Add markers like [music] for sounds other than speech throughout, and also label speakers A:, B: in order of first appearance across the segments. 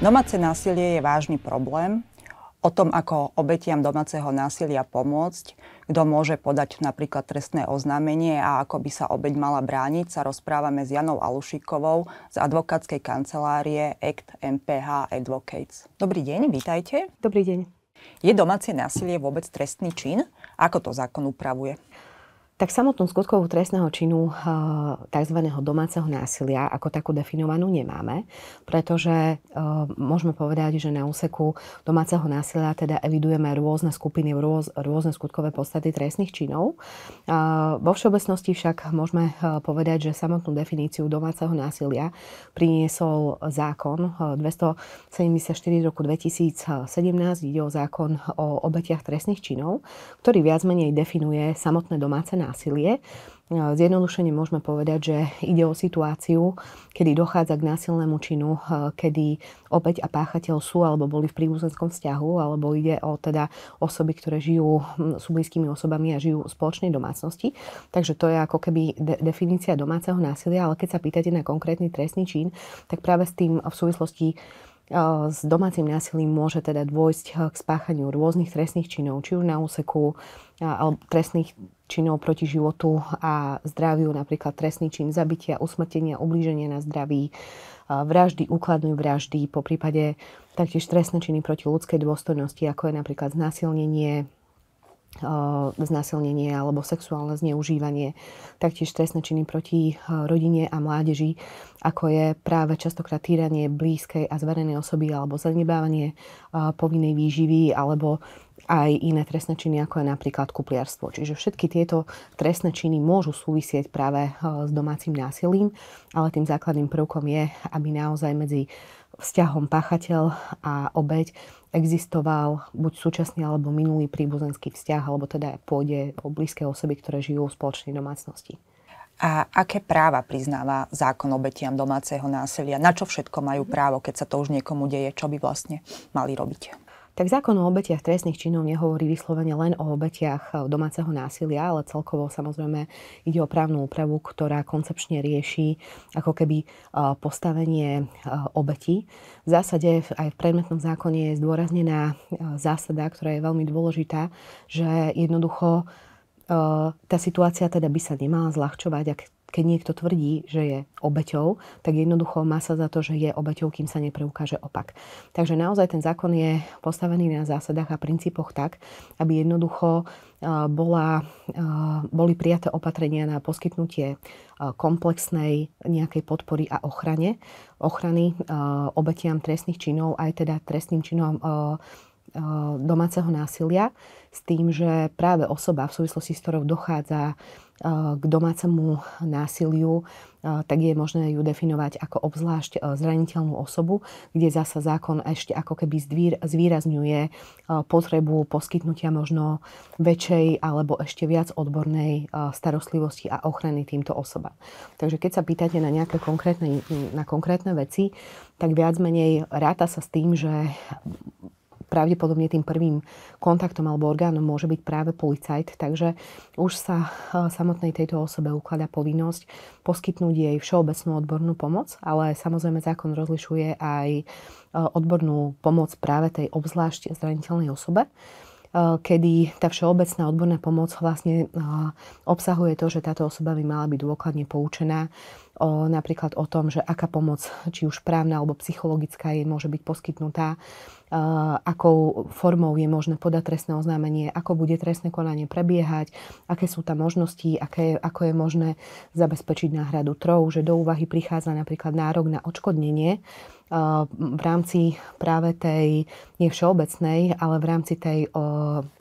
A: Domáce násilie je vážny problém. O tom, ako obetiam domáceho násilia pomôcť, kto môže podať napríklad trestné oznámenie a ako by sa obeť mala brániť, sa rozprávame s Janou Alušikovou z advokátskej kancelárie ACT MPH Advocates. Dobrý deň, vítajte.
B: Dobrý deň.
A: Je domáce násilie vôbec trestný čin? Ako to zákon upravuje?
B: Tak samotnú skutkovú trestného činu eh, tzv. domáceho násilia ako takú definovanú nemáme, pretože eh, môžeme povedať, že na úseku domáceho násilia teda evidujeme rôzne skupiny, rôz, rôzne skutkové podstaty trestných činov. Vo všeobecnosti však môžeme eh, povedať, že samotnú definíciu domáceho násilia priniesol zákon 274 roku 2017, ide o zákon o obetiach trestných činov, ktorý viac menej definuje samotné domáce násilie násilie. Zjednodušene môžeme povedať, že ide o situáciu, kedy dochádza k násilnému činu, kedy opäť a páchateľ sú alebo boli v príbuzenskom vzťahu, alebo ide o teda osoby, ktoré žijú, sú blízkymi osobami a žijú v spoločnej domácnosti. Takže to je ako keby de- definícia domáceho násilia, ale keď sa pýtate na konkrétny trestný čin, tak práve s tým v súvislosti s domácim násilím môže teda dôjsť k spáchaniu rôznych trestných činov, či už na úseku alebo trestných činov proti životu a zdraviu, napríklad trestný čin zabitia, usmrtenia, ublíženia na zdraví, vraždy, úkladnej vraždy, po prípade taktiež trestné činy proti ľudskej dôstojnosti, ako je napríklad znásilnenie, znásilnenie alebo sexuálne zneužívanie, taktiež trestné činy proti rodine a mládeži, ako je práve častokrát týranie blízkej a zverenej osoby alebo zanebávanie povinnej výživy alebo aj iné trestné činy, ako je napríklad kupliarstvo. Čiže všetky tieto trestné činy môžu súvisieť práve s domácim násilím, ale tým základným prvkom je, aby naozaj medzi vzťahom páchateľ a obeď existoval buď súčasný alebo minulý príbuzenský vzťah, alebo teda pôjde o blízke osoby, ktoré žijú v spoločnej domácnosti.
A: A aké práva priznáva zákon obetiam domáceho násilia? Na čo všetko majú právo, keď sa to už niekomu deje? Čo by vlastne mali robiť?
B: Tak zákon o obetiach trestných činov nehovorí vyslovene len o obetiach e, domáceho násilia, ale celkovo samozrejme ide o právnu úpravu, ktorá koncepčne rieši ako keby e, postavenie e, obeti. V zásade aj v predmetnom zákone je zdôraznená zásada, ktorá je veľmi dôležitá, že jednoducho tá situácia teda by sa nemala zľahčovať, ak keď niekto tvrdí, že je obeťou, tak jednoducho má sa za to, že je obeťou, kým sa nepreukáže opak. Takže naozaj ten zákon je postavený na zásadách a princípoch tak, aby jednoducho bola, boli prijaté opatrenia na poskytnutie komplexnej nejakej podpory a ochrane, ochrany obetiam trestných činov, aj teda trestným činom domáceho násilia s tým, že práve osoba, v súvislosti s ktorou dochádza k domácemu násiliu, tak je možné ju definovať ako obzvlášť zraniteľnú osobu, kde zasa zákon ešte ako keby zvýrazňuje potrebu poskytnutia možno väčšej alebo ešte viac odbornej starostlivosti a ochrany týmto osobám. Takže keď sa pýtate na nejaké konkrétne, na konkrétne veci, tak viac menej ráta sa s tým, že pravdepodobne tým prvým kontaktom alebo orgánom môže byť práve policajt, takže už sa e, samotnej tejto osobe ukladá povinnosť poskytnúť jej všeobecnú odbornú pomoc, ale samozrejme zákon rozlišuje aj e, odbornú pomoc práve tej obzvlášť zraniteľnej osobe kedy tá všeobecná odborná pomoc vlastne obsahuje to, že táto osoba by mala byť dôkladne poučená o, napríklad o tom, že aká pomoc, či už právna alebo psychologická, je môže byť poskytnutá, akou formou je možné podať trestné oznámenie, ako bude trestné konanie prebiehať, aké sú tam možnosti, aké, ako je možné zabezpečiť náhradu trov, že do úvahy prichádza napríklad nárok na odškodnenie v rámci práve tej, nie všeobecnej, ale v rámci tej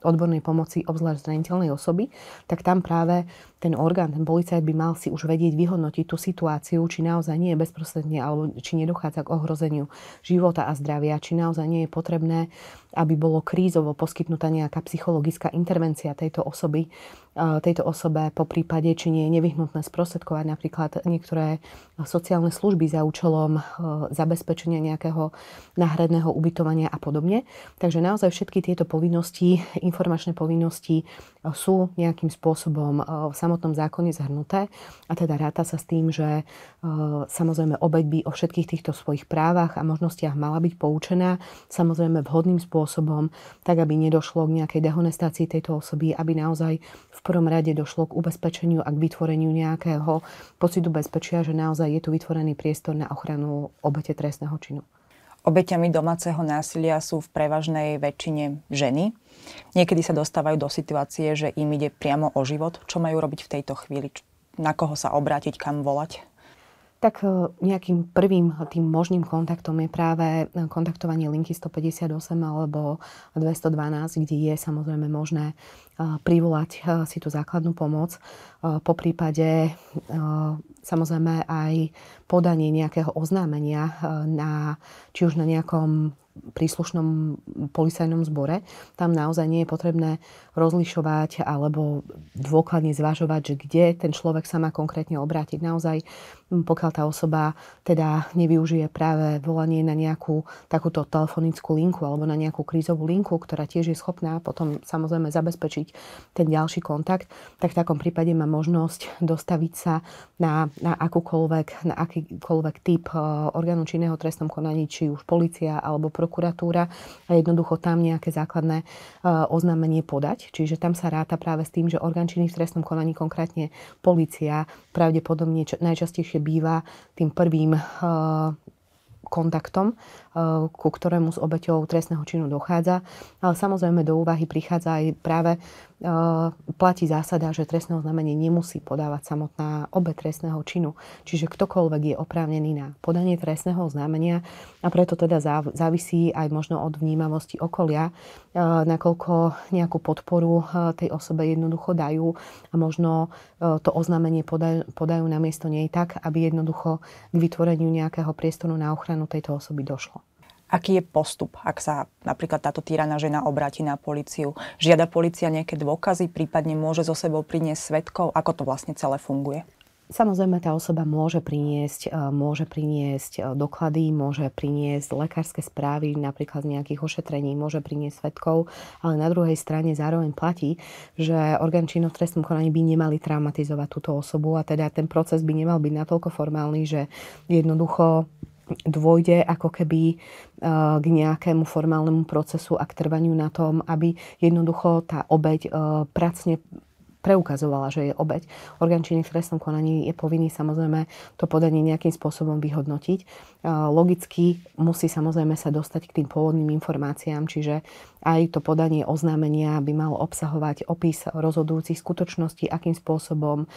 B: odbornej pomoci obzvlášť zraniteľnej osoby, tak tam práve ten orgán, ten policajt by mal si už vedieť vyhodnotiť tú situáciu, či naozaj nie je bezprostredne, alebo či nedochádza k ohrozeniu života a zdravia, či naozaj nie je potrebné aby bolo krízovo poskytnutá nejaká psychologická intervencia tejto osoby, tejto osobe po prípade, či nie je nevyhnutné sprostredkovať napríklad niektoré sociálne služby za účelom zabezpečenia nejakého náhradného ubytovania a podobne. Takže naozaj všetky tieto povinnosti, informačné povinnosti sú nejakým spôsobom v samotnom zákone zhrnuté a teda ráta sa s tým, že samozrejme obeď by o všetkých týchto svojich právach a možnostiach mala byť poučená, samozrejme vhodným spôsobom, tak aby nedošlo k nejakej dehonestácii tejto osoby, aby naozaj v prvom rade došlo k ubezpečeniu a k vytvoreniu nejakého pocitu bezpečia, že naozaj je tu vytvorený priestor na ochranu obete trestného činu.
A: Obeťami domáceho násilia sú v prevažnej väčšine ženy. Niekedy sa dostávajú do situácie, že im ide priamo o život. Čo majú robiť v tejto chvíli? Na koho sa obrátiť, kam volať?
B: Tak e, nejakým prvým tým možným kontaktom je práve e, kontaktovanie linky 158 alebo 212, kde je samozrejme možné e, privolať si tú základnú pomoc. Po prípade samozrejme aj podanie nejakého oznámenia na, či už na nejakom príslušnom policajnom zbore. Tam naozaj nie je potrebné rozlišovať alebo dôkladne zvažovať, že kde ten človek sa má konkrétne obrátiť. Naozaj, pokiaľ tá osoba teda nevyužije práve volanie na nejakú takúto telefonickú linku alebo na nejakú krízovú linku, ktorá tiež je schopná potom samozrejme zabezpečiť ten ďalší kontakt, tak v takom prípade má možnosť dostaviť sa na, na akúkoľvek, na akýkoľvek typ eh, orgánu činného trestnom konaní, či už policia alebo prokuratúra a jednoducho tam nejaké základné e, oznámenie podať. Čiže tam sa ráta práve s tým, že orgán činný v trestnom konaní, konkrétne policia, pravdepodobne najčastejšie býva tým prvým e, kontaktom, ku ktorému s obeťou trestného činu dochádza. Ale samozrejme do úvahy prichádza aj práve platí zásada, že trestné oznámenie nemusí podávať samotná obe trestného činu. Čiže ktokoľvek je oprávnený na podanie trestného oznámenia a preto teda závisí aj možno od vnímavosti okolia, nakoľko nejakú podporu tej osobe jednoducho dajú a možno to oznámenie podajú, podajú na miesto nej tak, aby jednoducho k vytvoreniu nejakého priestoru na ochranu tejto osoby došlo.
A: Aký je postup, ak sa napríklad táto týraná žena obráti na policiu? Žiada policia nejaké dôkazy, prípadne môže so sebou priniesť svetkov? Ako to vlastne celé funguje?
B: Samozrejme, tá osoba môže priniesť, e, môže priniesť e, doklady, môže priniesť lekárske správy, napríklad z nejakých ošetrení, môže priniesť svetkov, ale na druhej strane zároveň platí, že orgán činov v trestnom konaní by nemali traumatizovať túto osobu a teda ten proces by nemal byť natoľko formálny, že jednoducho dôjde ako keby e, k nejakému formálnemu procesu a k trvaniu na tom, aby jednoducho tá obeď e, pracne preukazovala, že je obeď. Orgán činný v trestnom konaní je povinný samozrejme to podanie nejakým spôsobom vyhodnotiť. Logicky musí samozrejme sa dostať k tým pôvodným informáciám, čiže aj to podanie oznámenia by malo obsahovať opis rozhodujúcich skutočností, akým spôsobom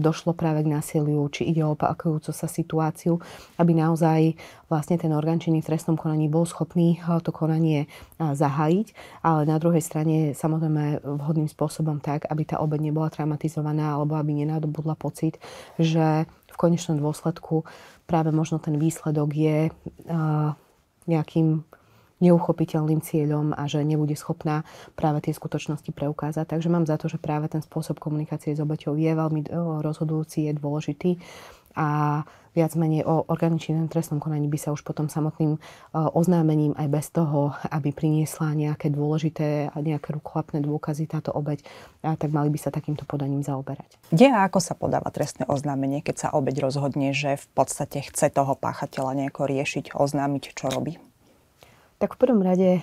B: došlo práve k násiliu, či ide o opakujúcu sa situáciu, aby naozaj vlastne ten orgán činný v trestnom konaní bol schopný to konanie zahájiť, ale na druhej strane samozrejme vhodným spôsobom tak, aby tá obeď nebola traumatizovaná alebo aby nenadobudla pocit, že v konečnom dôsledku práve možno ten výsledok je nejakým neuchopiteľným cieľom a že nebude schopná práve tie skutočnosti preukázať. Takže mám za to, že práve ten spôsob komunikácie s obeťou je veľmi rozhodujúci, je dôležitý a viac menej o organičnom trestnom konaní by sa už potom samotným e, oznámením aj bez toho, aby priniesla nejaké dôležité a nejaké rukolapné dôkazy táto obeď, tak mali by sa takýmto podaním zaoberať.
A: Kde a ako sa podáva trestné oznámenie, keď sa obeď rozhodne, že v podstate chce toho páchateľa nejako riešiť, oznámiť, čo robí?
B: Tak v prvom rade e,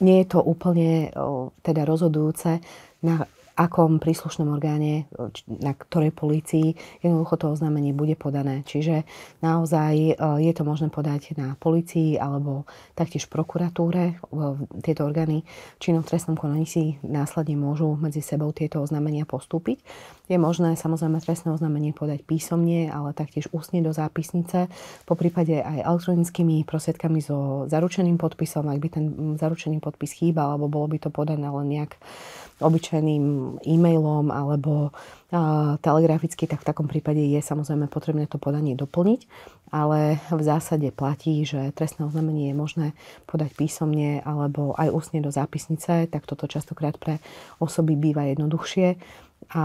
B: nie je to úplne e, teda rozhodujúce, na akom príslušnom orgáne, na ktorej polícii jednoducho to oznámenie bude podané. Čiže naozaj je to možné podať na polícii alebo taktiež prokuratúre. Tieto orgány činom v trestnom konaní si následne môžu medzi sebou tieto oznámenia postúpiť. Je možné samozrejme trestné oznámenie podať písomne, ale taktiež ústne do zápisnice, po prípade aj elektronickými prostriedkami so zaručeným podpisom, ak by ten zaručený podpis chýbal, alebo bolo by to podané len nejak obyčajným e-mailom alebo telegraficky, tak v takom prípade je samozrejme potrebné to podanie doplniť, ale v zásade platí, že trestné oznámenie je možné podať písomne alebo aj ústne do zápisnice, tak toto častokrát pre osoby býva jednoduchšie a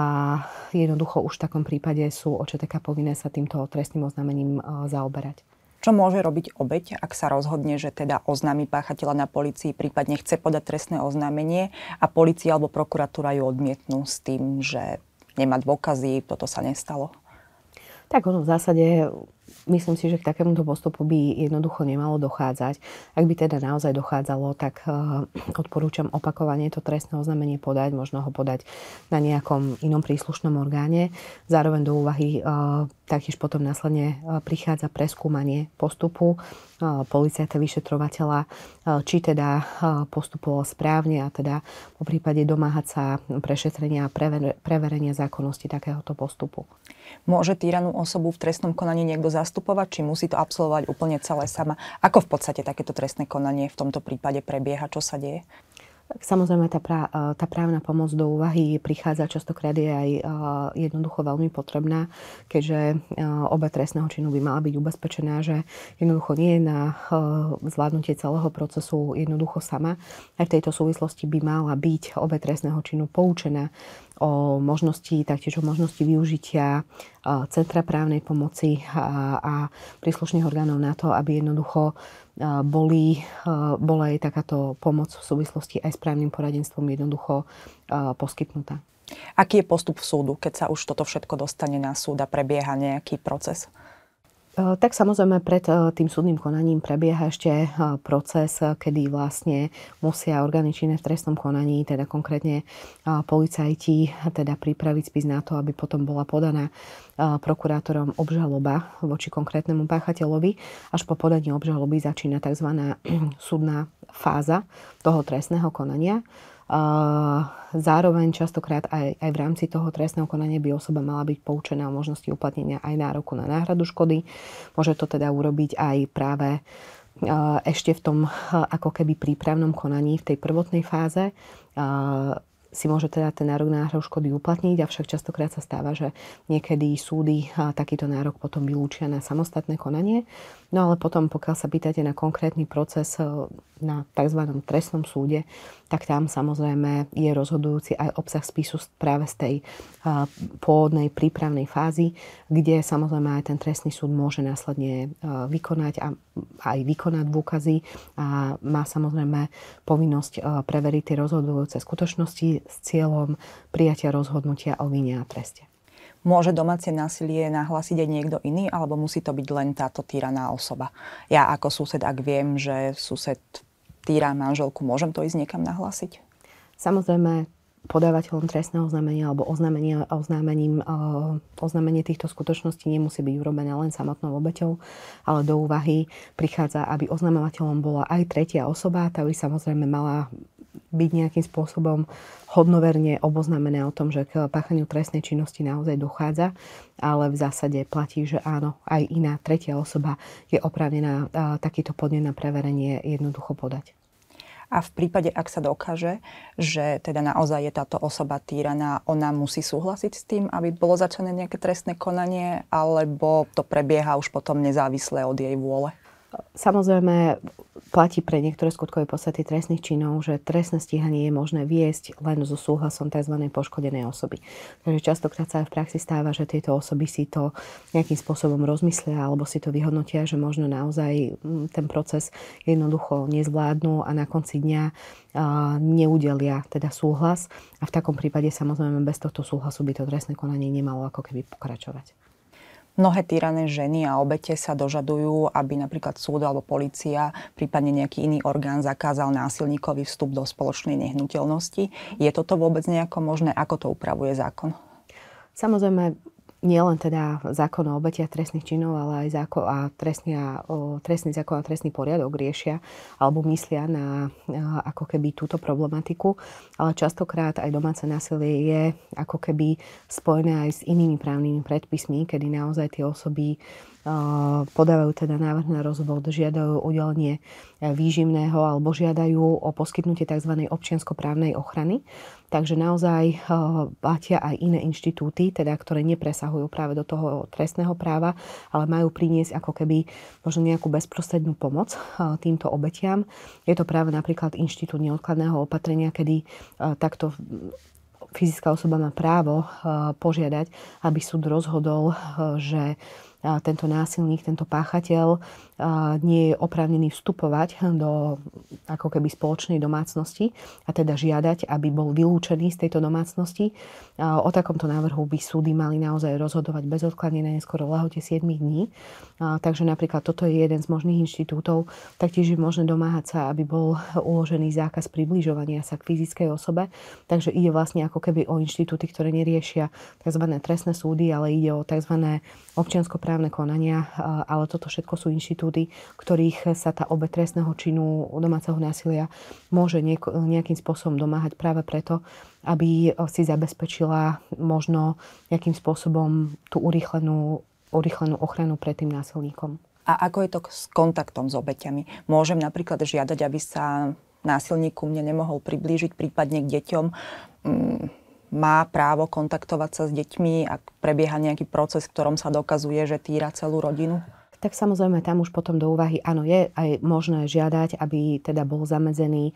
B: jednoducho už v takom prípade sú očeteká povinné sa týmto trestným oznámením zaoberať.
A: Čo môže robiť obeď, ak sa rozhodne, že teda oznámi páchateľa na policii, prípadne chce podať trestné oznámenie a policia alebo prokuratúra ju odmietnú s tým, že nemá dôkazy, toto sa nestalo.
B: Tak ono v zásade Myslím si, že k takémuto postupu by jednoducho nemalo dochádzať. Ak by teda naozaj dochádzalo, tak uh, odporúčam opakovanie to trestné oznámenie podať, možno ho podať na nejakom inom príslušnom orgáne. Zároveň do úvahy uh, taktiež potom následne uh, prichádza preskúmanie postupu policajta vyšetrovateľa, či teda postupoval správne a teda po prípade domáhať sa prešetrenia a preverenia zákonnosti takéhoto postupu.
A: Môže týranú osobu v trestnom konaní niekto zastupovať, či musí to absolvovať úplne celé sama? Ako v podstate takéto trestné konanie v tomto prípade prebieha? Čo sa deje?
B: Samozrejme, tá, prá, e, tá právna pomoc do úvahy prichádza častokrát je aj e, jednoducho veľmi potrebná, keďže e, oba trestného činu by mala byť ubezpečená, že jednoducho nie je na zvládnutie celého procesu jednoducho sama. Aj v tejto súvislosti by mala byť obe trestného činu poučená o možnosti, taktiež o možnosti využitia Centra právnej pomoci a, a príslušných orgánov na to, aby jednoducho boli, bola aj takáto pomoc v súvislosti aj s právnym poradenstvom jednoducho poskytnutá.
A: Aký je postup v súdu, keď sa už toto všetko dostane na súd a prebieha nejaký proces?
B: E, tak samozrejme pred e, tým súdnym konaním prebieha ešte e, proces, kedy vlastne musia orgány činné v trestnom konaní, teda konkrétne policajti, teda pripraviť spis na to, aby potom bola podaná prokurátorom obžaloba voči konkrétnemu páchateľovi. Až po podaní obžaloby začína tzv. [clears throat] súdna fáza toho trestného konania Zároveň častokrát aj, aj v rámci toho trestného konania by osoba mala byť poučená o možnosti uplatnenia aj nároku na náhradu škody. Môže to teda urobiť aj práve ešte v tom ako keby prípravnom konaní v tej prvotnej fáze si môže teda ten nárok na náhradu škody uplatniť, avšak častokrát sa stáva, že niekedy súdy takýto nárok potom vylúčia na samostatné konanie. No ale potom, pokiaľ sa pýtate na konkrétny proces e, na tzv. trestnom súde, tak tam samozrejme je rozhodujúci aj obsah spisu práve z tej pôvodnej prípravnej fázy, kde samozrejme aj ten trestný súd môže následne e, vykonať a aj vykonať dôkazy a má samozrejme povinnosť e, preveriť tie rozhodujúce skutočnosti s cieľom prijatia rozhodnutia o vine a treste.
A: Môže domáce násilie nahlásiť aj niekto iný, alebo musí to byť len táto týraná osoba? Ja ako sused, ak viem, že sused týra manželku, môžem to ísť niekam nahlásiť?
B: Samozrejme, podávateľom trestného oznámenia alebo oznámenia, oznámením, oznámenie týchto skutočností nemusí byť urobené len samotnou obeťou, ale do úvahy prichádza, aby oznamovateľom bola aj tretia osoba, tá by samozrejme mala byť nejakým spôsobom hodnoverne oboznamené o tom, že k páchaniu trestnej činnosti naozaj dochádza, ale v zásade platí, že áno, aj iná tretia osoba je oprávnená takýto podnet na preverenie jednoducho podať.
A: A v prípade, ak sa dokáže, že teda naozaj je táto osoba týraná, ona musí súhlasiť s tým, aby bolo začané nejaké trestné konanie, alebo to prebieha už potom nezávisle od jej vôle?
B: Samozrejme, platí pre niektoré skutkové podstaty trestných činov, že trestné stíhanie je možné viesť len so súhlasom tzv. poškodenej osoby. Takže častokrát sa aj v praxi stáva, že tieto osoby si to nejakým spôsobom rozmyslia alebo si to vyhodnotia, že možno naozaj mm, ten proces jednoducho nezvládnu a na konci dňa neudelia teda súhlas a v takom prípade samozrejme bez tohto súhlasu by to trestné konanie nemalo ako keby pokračovať.
A: Mnohé týrané ženy a obete sa dožadujú, aby napríklad súd alebo policia, prípadne nejaký iný orgán zakázal násilníkovi vstup do spoločnej nehnuteľnosti. Je toto vôbec nejako možné? Ako to upravuje zákon?
B: Samozrejme, nielen teda zákon o obetiach trestných činov, ale aj zákon a trestný, a, trestný zákon a trestný poriadok riešia alebo myslia na a, ako keby túto problematiku. Ale častokrát aj domáce násilie je ako keby spojené aj s inými právnymi predpismi, kedy naozaj tie osoby podávajú teda návrh na rozvod, žiadajú udelenie e, výživného alebo žiadajú o poskytnutie tzv. občianskoprávnej ochrany. Takže naozaj e, platia aj iné inštitúty, teda, ktoré nepresahujú práve do toho trestného práva, ale majú priniesť ako keby možno nejakú bezprostrednú pomoc e, týmto obetiam. Je to práve napríklad inštitút neodkladného opatrenia, kedy takto fyzická osoba má právo požiadať, aby súd rozhodol, že tento násilník, tento páchateľ nie je oprávnený vstupovať do ako keby spoločnej domácnosti a teda žiadať, aby bol vylúčený z tejto domácnosti. O takomto návrhu by súdy mali naozaj rozhodovať bezodkladne na neskoro lehote 7 dní. Takže napríklad toto je jeden z možných inštitútov. Taktiež je možné domáhať sa, aby bol uložený zákaz približovania sa k fyzickej osobe. Takže ide vlastne ako keby o inštitúty, ktoré neriešia tzv. trestné súdy, ale ide o tzv. občianskoprávne konania. Ale toto všetko sú inštitúty, ktorých sa tá obe trestného činu domáceho násilia môže nejakým spôsobom domáhať práve preto, aby si zabezpečila možno nejakým spôsobom tú urýchlenú, urýchlenú ochranu pred tým násilníkom.
A: A ako je to s kontaktom s obeťami? Môžem napríklad žiadať, aby sa násilníku mne nemohol priblížiť, prípadne k deťom. Mm, má právo kontaktovať sa s deťmi, ak prebieha nejaký proces, v ktorom sa dokazuje, že týra celú rodinu?
B: tak samozrejme tam už potom do úvahy, áno, je aj možné žiadať, aby teda bol zamedzený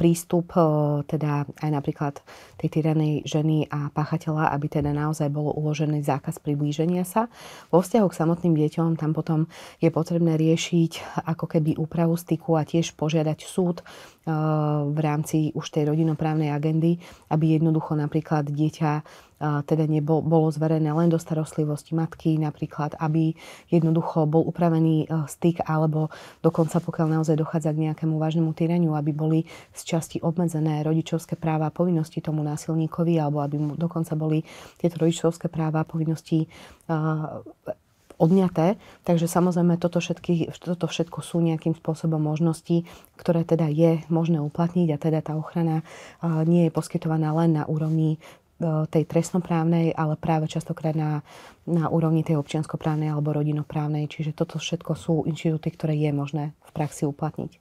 B: prístup teda aj napríklad tej tyranej ženy a páchateľa, aby teda naozaj bolo uložený zákaz priblíženia sa. Vo vzťahu k samotným deťom tam potom je potrebné riešiť ako keby úpravu styku a tiež požiadať súd v rámci už tej rodinoprávnej agendy, aby jednoducho napríklad dieťa teda nebol, bolo zverené len do starostlivosti matky, napríklad, aby jednoducho bol upravený styk, alebo dokonca pokiaľ naozaj dochádza k nejakému vážnemu týraniu, aby boli z časti obmedzené rodičovské práva a povinnosti tomu násilníkovi, alebo aby mu dokonca boli tieto rodičovské práva a povinnosti odňaté. Takže samozrejme toto, všetky, toto všetko sú nejakým spôsobom možnosti, ktoré teda je možné uplatniť a teda tá ochrana nie je poskytovaná len na úrovni e, tej trestnoprávnej, ale práve častokrát na, na úrovni tej občianskoprávnej alebo rodinoprávnej. Čiže toto všetko sú inštitúty, ktoré je možné v praxi uplatniť.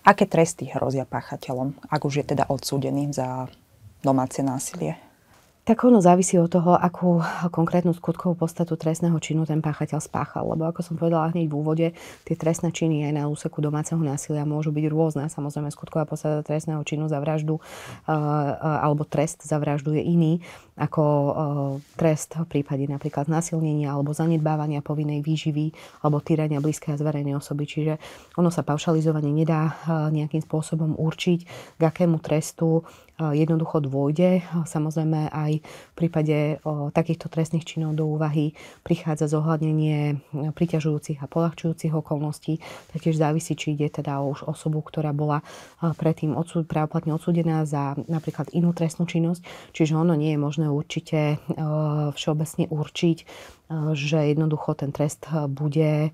A: Aké tresty hrozia páchateľom, ak už je teda odsúdený za domáce násilie?
B: Tak ono závisí od toho, akú konkrétnu skutkovú podstatu trestného činu ten páchateľ spáchal. Lebo ako som povedala hneď v úvode, tie trestné činy aj na úseku domáceho násilia môžu byť rôzne. Samozrejme, skutková podstata trestného činu za vraždu alebo trest za vraždu je iný ako trest v prípade napríklad násilnenia alebo zanedbávania povinnej výživy alebo týrania blízkej a zverejnej osoby. Čiže ono sa paušalizovanie nedá nejakým spôsobom určiť, k akému trestu jednoducho dôjde. Samozrejme aj v prípade takýchto trestných činov do úvahy prichádza zohľadnenie priťažujúcich a polahčujúcich okolností. Taktiež závisí, či ide teda už osobu, ktorá bola predtým odsúd, právoplatne odsúdená za napríklad inú trestnú činnosť. Čiže ono nie je možné určite všeobecne určiť, že jednoducho ten trest bude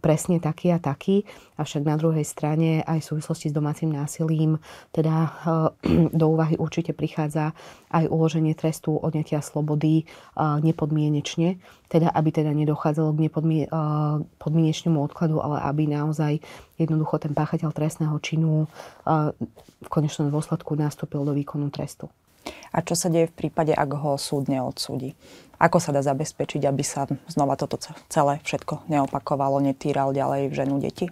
B: presne taký a taký. Avšak na druhej strane aj v súvislosti s domácim násilím teda [clears throat] do úvahy určite prichádza aj uloženie trestu odňatia slobody nepodmienečne, teda aby teda nedochádzalo k nepodmienečnému odkladu, ale aby naozaj jednoducho ten páchateľ trestného činu v konečnom dôsledku nastúpil do výkonu trestu.
A: A čo sa deje v prípade, ak ho súd neodsúdi? Ako sa dá zabezpečiť, aby sa znova toto celé všetko neopakovalo, netýral ďalej ženu deti?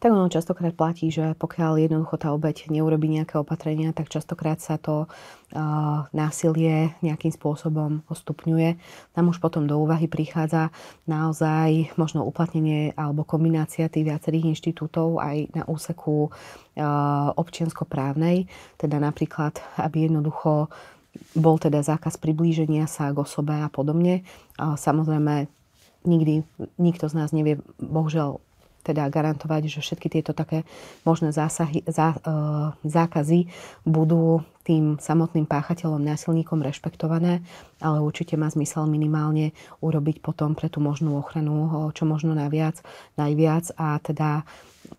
B: Tak ono častokrát platí, že pokiaľ jednoducho tá obeď neurobi nejaké opatrenia, tak častokrát sa to uh, násilie nejakým spôsobom ostupňuje. Tam už potom do úvahy prichádza naozaj možno uplatnenie alebo kombinácia tých viacerých inštitútov aj na úseku uh, občianskoprávnej, teda napríklad, aby jednoducho bol teda zákaz priblíženia sa k osobe a podobne. Samozrejme, nikdy nikto z nás nevie, bohužiaľ, teda garantovať, že všetky tieto také možné zásahy, zá, e, zákazy budú tým samotným páchateľom, násilníkom rešpektované, ale určite má zmysel minimálne urobiť potom pre tú možnú ochranu čo možno naviac, najviac a teda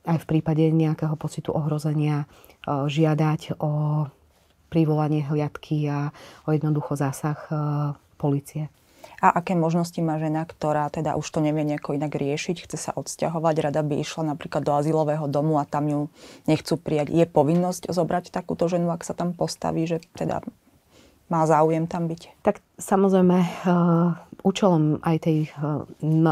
B: aj v prípade nejakého pocitu ohrozenia e, žiadať o privolanie hliadky a o jednoducho zásah e, policie.
A: A aké možnosti má žena, ktorá teda už to nevie nejako inak riešiť, chce sa odsťahovať, rada by išla napríklad do azylového domu a tam ju nechcú prijať. Je povinnosť zobrať takúto ženu, ak sa tam postaví, že teda má záujem tam byť?
B: Tak samozrejme, v účelom aj tej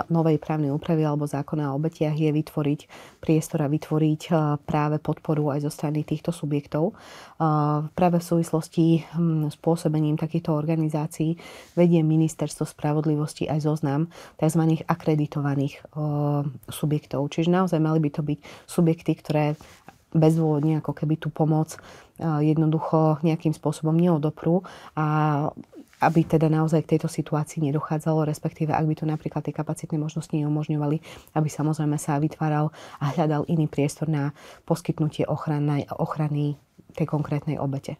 B: novej právnej úpravy alebo zákona o obetiach je vytvoriť priestor a vytvoriť práve podporu aj zo strany týchto subjektov. Práve v súvislosti hm, s pôsobením takýchto organizácií vedie Ministerstvo spravodlivosti aj zoznam tzv. akreditovaných subjektov. Čiže naozaj mali by to byť subjekty, ktoré bezdôvodne ako keby tú pomoc jednoducho nejakým spôsobom neodoprú a aby teda naozaj k tejto situácii nedochádzalo, respektíve ak by to napríklad tie kapacitné možnosti neumožňovali, aby samozrejme sa vytváral a hľadal iný priestor na poskytnutie ochrany, ochrany tej konkrétnej obete.